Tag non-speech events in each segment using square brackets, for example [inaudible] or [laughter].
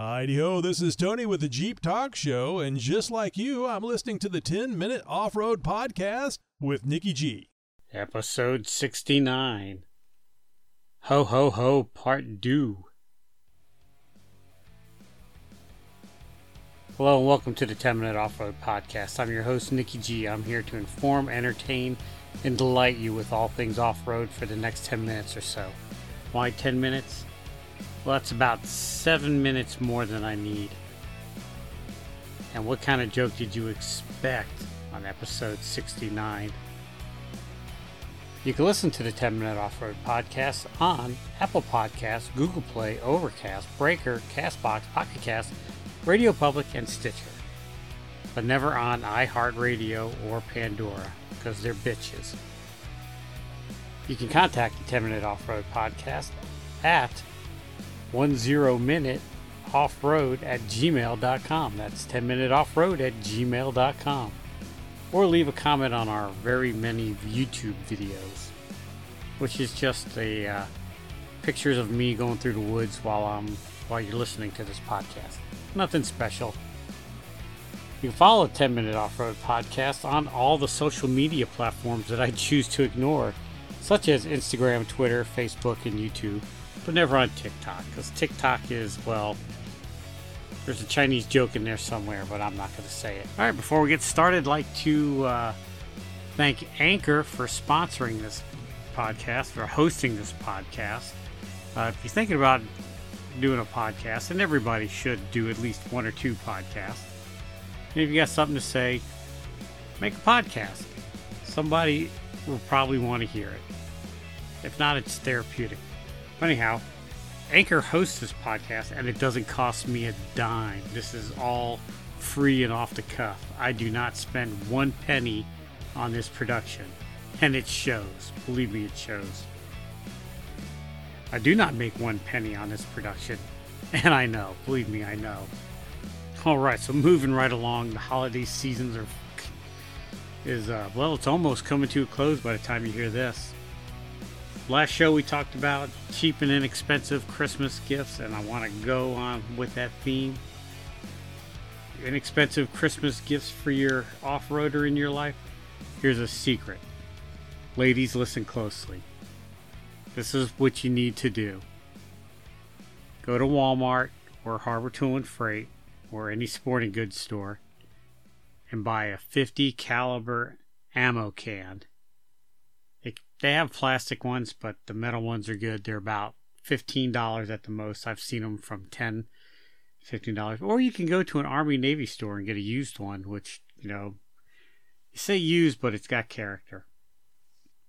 Heidi ho, this is Tony with the Jeep Talk Show, and just like you, I'm listening to the 10 Minute Off Road Podcast with Nikki G. Episode 69. Ho Ho Ho Part 2. Hello and welcome to the 10 Minute Off Road Podcast. I'm your host, Nikki G. I'm here to inform, entertain, and delight you with all things off road for the next 10 minutes or so. Why 10 minutes? Well, that's about 7 minutes more than I need. And what kind of joke did you expect on episode 69? You can listen to the 10 Minute Off Road Podcast on Apple Podcasts, Google Play, Overcast, Breaker, Castbox, Pocket Cast, Radio Public, and Stitcher. But never on iHeartRadio or Pandora, because they're bitches. You can contact the 10 Minute Off Road Podcast at 10 minute off road at gmail.com. That's 10 minute off road at gmail.com. Or leave a comment on our very many YouTube videos, which is just a uh, pictures of me going through the woods while I'm while you're listening to this podcast. Nothing special. You can follow 10 Minute Off Road Podcast on all the social media platforms that I choose to ignore, such as Instagram, Twitter, Facebook, and YouTube but never on TikTok because TikTok is, well, there's a Chinese joke in there somewhere, but I'm not going to say it. All right, before we get started, I'd like to uh, thank Anchor for sponsoring this podcast for hosting this podcast. Uh, if you're thinking about doing a podcast, and everybody should do at least one or two podcasts, and if you got something to say, make a podcast. Somebody will probably want to hear it. If not, it's therapeutic. Anyhow, Anchor hosts this podcast and it doesn't cost me a dime. This is all free and off the cuff. I do not spend one penny on this production. And it shows. Believe me, it shows. I do not make one penny on this production. And I know. Believe me, I know. Alright, so moving right along, the holiday seasons are. is, uh, well, it's almost coming to a close by the time you hear this. Last show we talked about cheap and inexpensive Christmas gifts, and I want to go on with that theme. Inexpensive Christmas gifts for your off roader in your life? Here's a secret. Ladies, listen closely. This is what you need to do go to Walmart or Harbor Tool and Freight or any sporting goods store and buy a 50 caliber ammo can they have plastic ones, but the metal ones are good. They're about fifteen dollars at the most. I've seen them from ten, fifteen dollars. Or you can go to an Army Navy store and get a used one, which you know, you say used, but it's got character.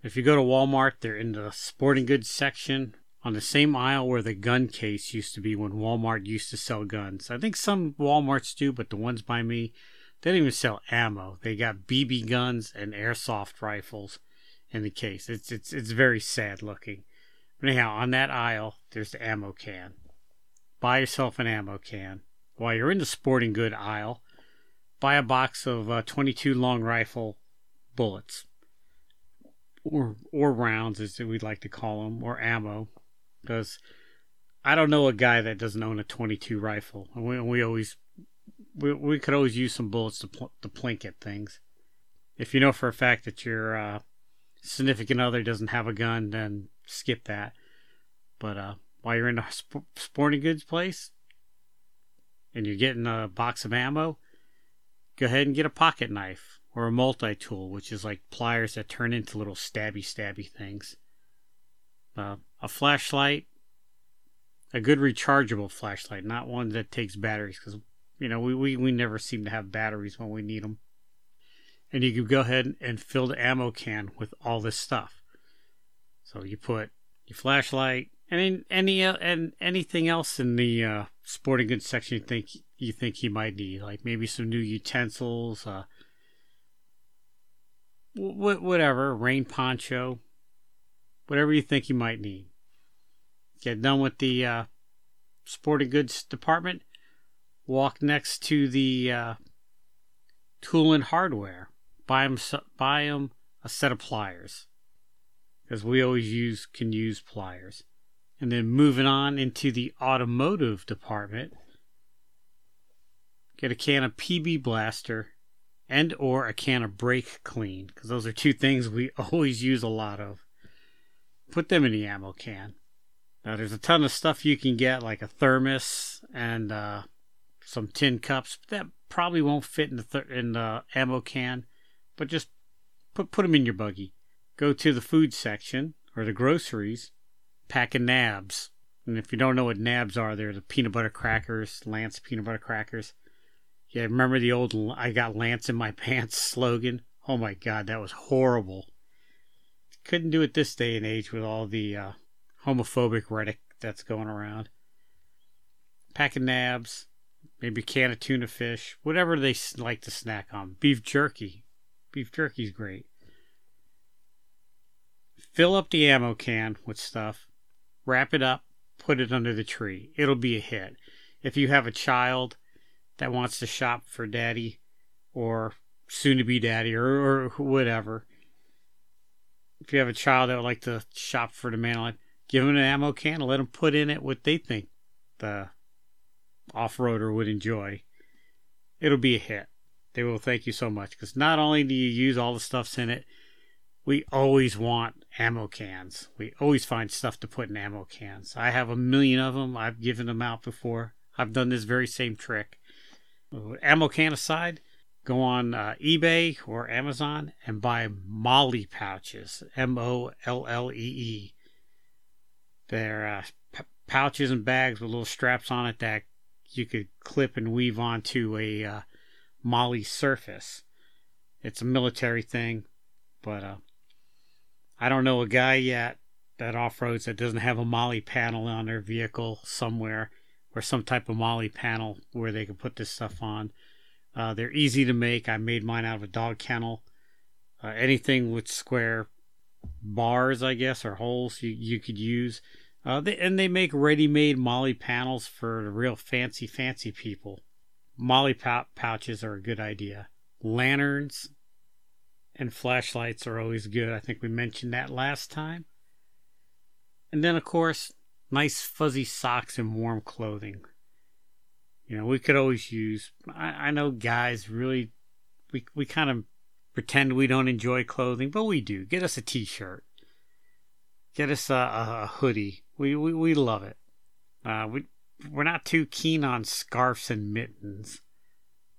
If you go to Walmart, they're in the sporting goods section on the same aisle where the gun case used to be when Walmart used to sell guns. I think some Walmarts do, but the ones by me, they don't even sell ammo. They got BB guns and airsoft rifles in the case. It's it's it's very sad looking. But anyhow, on that aisle, there's the ammo can. Buy yourself an ammo can. While you're in the sporting good aisle, buy a box of uh, 22 long rifle bullets, or or rounds, as we'd like to call them, or ammo, because I don't know a guy that doesn't own a 22 rifle. And we we always we we could always use some bullets to pl- to plink at things. If you know for a fact that you're uh, significant other doesn't have a gun, then skip that. But uh, while you're in a sp- sporting goods place and you're getting a box of ammo, go ahead and get a pocket knife or a multi tool, which is like pliers that turn into little stabby stabby things. Uh, a flashlight, a good rechargeable flashlight, not one that takes batteries, because you know we, we, we never seem to have batteries when we need them and you can go ahead and fill the ammo can with all this stuff. So you put your flashlight and any and anything else in the uh, sporting goods section you think you think you might need, like maybe some new utensils, uh, whatever, rain poncho, whatever you think you might need. Get done with the uh, sporting goods department. Walk next to the uh, tool and hardware buy them buy a set of pliers because we always use can use pliers and then moving on into the automotive department get a can of PB Blaster and or a can of Brake Clean because those are two things we [laughs] always use a lot of. Put them in the ammo can. Now there's a ton of stuff you can get like a thermos and uh, some tin cups. But that probably won't fit in the th- in the ammo can, but just put put them in your buggy. Go to the food section or the groceries, pack of nabs. And if you don't know what nabs are, they're the peanut butter crackers, Lance peanut butter crackers. Yeah, remember the old I got Lance in my [laughs] pants slogan? Oh my god, that was horrible. Couldn't do it this day and age with all the uh, homophobic rhetoric that's going around. Pack of nabs, maybe a can of tuna fish, whatever they like to snack on. Beef jerky. Beef jerky's great. Fill up the ammo can with stuff, wrap it up, put it under the tree. It'll be a hit. If you have a child that wants to shop for daddy or soon to be daddy or, or whatever, if you have a child that would like to shop for the man, give them an ammo can and let them put in it what they think the off-roader would enjoy. It'll be a hit. They will thank you so much because not only do you use all the stuffs in it, we always want ammo cans. We always find stuff to put in ammo cans. I have a million of them. I've given them out before. I've done this very same trick. Ammo can aside, go on uh, eBay or Amazon and buy MOLLE pouches. M O L L E E. They're uh, p- pouches and bags with little straps on it that you could clip and weave onto a uh, MOLLE surface. It's a military thing, but uh, I don't know a guy yet that off roads that doesn't have a MOLLE panel on their vehicle somewhere or some type of MOLLE panel where they can put this stuff on. Uh, they're easy to make. I made mine out of a dog kennel. Uh, anything with square bars, I guess, or holes you, you could use. Uh, they, and they make ready-made MOLLE panels for the real fancy, fancy people. MOLLE pou- pouches are a good idea. Lanterns and flashlights are always good. I think we mentioned that last time. And then, of course, nice fuzzy socks and warm clothing. You know, we could always use. I, I know guys really, we we kind of pretend we don't enjoy clothing, but we do. Get us a t-shirt. Get us a, a, a hoodie. We, we we love it. Uh, we we're not too keen on scarves and mittens,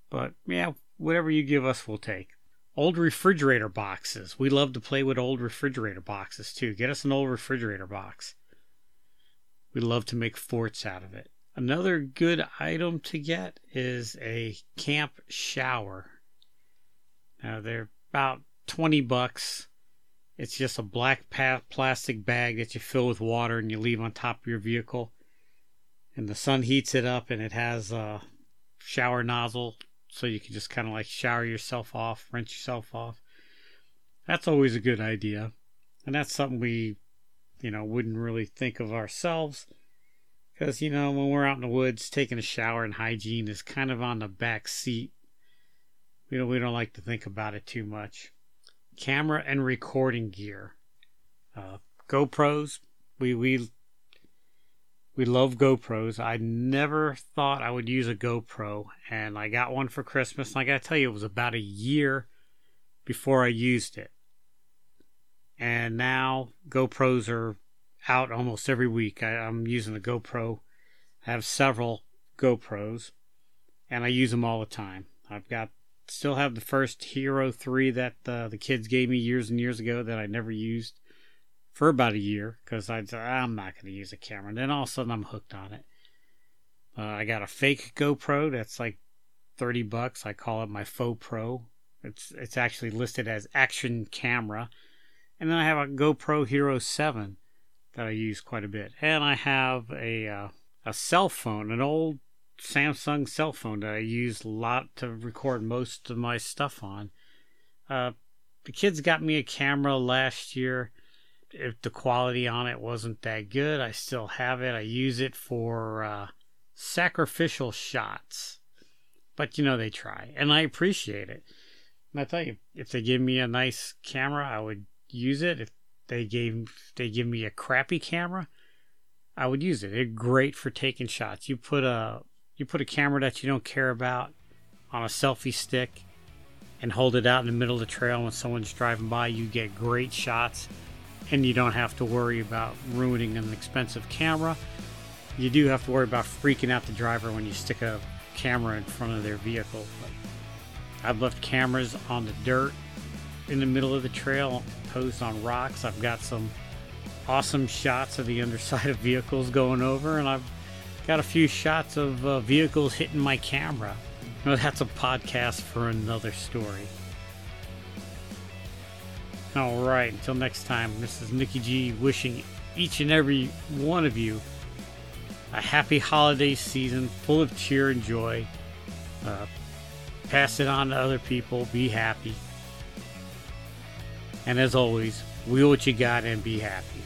but yeah, whatever you give us, we'll take. Old refrigerator boxes. We love to play with old refrigerator boxes too. Get us an old refrigerator box. We love to make forts out of it. Another good item to get is a camp shower. Now they're about 20 bucks. It's just a black plastic bag that you fill with water and you leave on top of your vehicle. And the sun heats it up and it has a shower nozzle so you can just kind of like shower yourself off, rinse yourself off. That's always a good idea. And that's something we, you know, wouldn't really think of ourselves. Because, you know, when we're out in the woods, taking a shower and hygiene is kind of on the back seat. We don't, we don't like to think about it too much. Camera and recording gear. Uh, GoPros. We, we we love GoPros. I never thought I would use a GoPro, and I got one for Christmas. And I got to tell you, it was about a year before I used it. And now GoPros are out almost every week. I, am using a GoPro. I have several GoPros, and I use them all the time. I've got still have the first Hero 3 that uh, the kids gave me years and years ago that I never used for about a year because I I'm not going to use a camera. And then all of a sudden I'm hooked on it. Uh, I got a fake GoPro that's like 30 bucks. I call it my faux pro. It's it's actually listed as action camera. And then I have a GoPro Hero 7 that I use quite a bit. And I have a uh, a cell phone, an old Samsung cell phone that I use a lot to record most of my stuff on. Uh, the kids got me a camera last year if the quality on it wasn't that good, I still have it. I use it for uh, sacrificial shots. But you know, they try, and I appreciate it. And I tell you, if they give me a nice camera, I would use it. If they gave they give me a crappy camera, I would use it. It's great for taking shots. You put a you put a camera that you don't care about on a selfie stick and hold it out in the middle of the trail when someone's driving by. You get great shots and you don't have to worry about ruining an expensive camera. You do have to worry about freaking out the driver when you stick a camera in front of their vehicle. I've left cameras on the dirt in the middle of the trail, posed on rocks. I've got some awesome shots of the underside of vehicles going over, and I've got a few shots of uh, vehicles hitting my camera. Well, that's a podcast for another story. All right, until next time, this is Nikki G wishing each and every one of you a happy holiday season full of cheer and joy. Uh, pass it on to other people. Be happy. And as always, wheel what you got and be happy.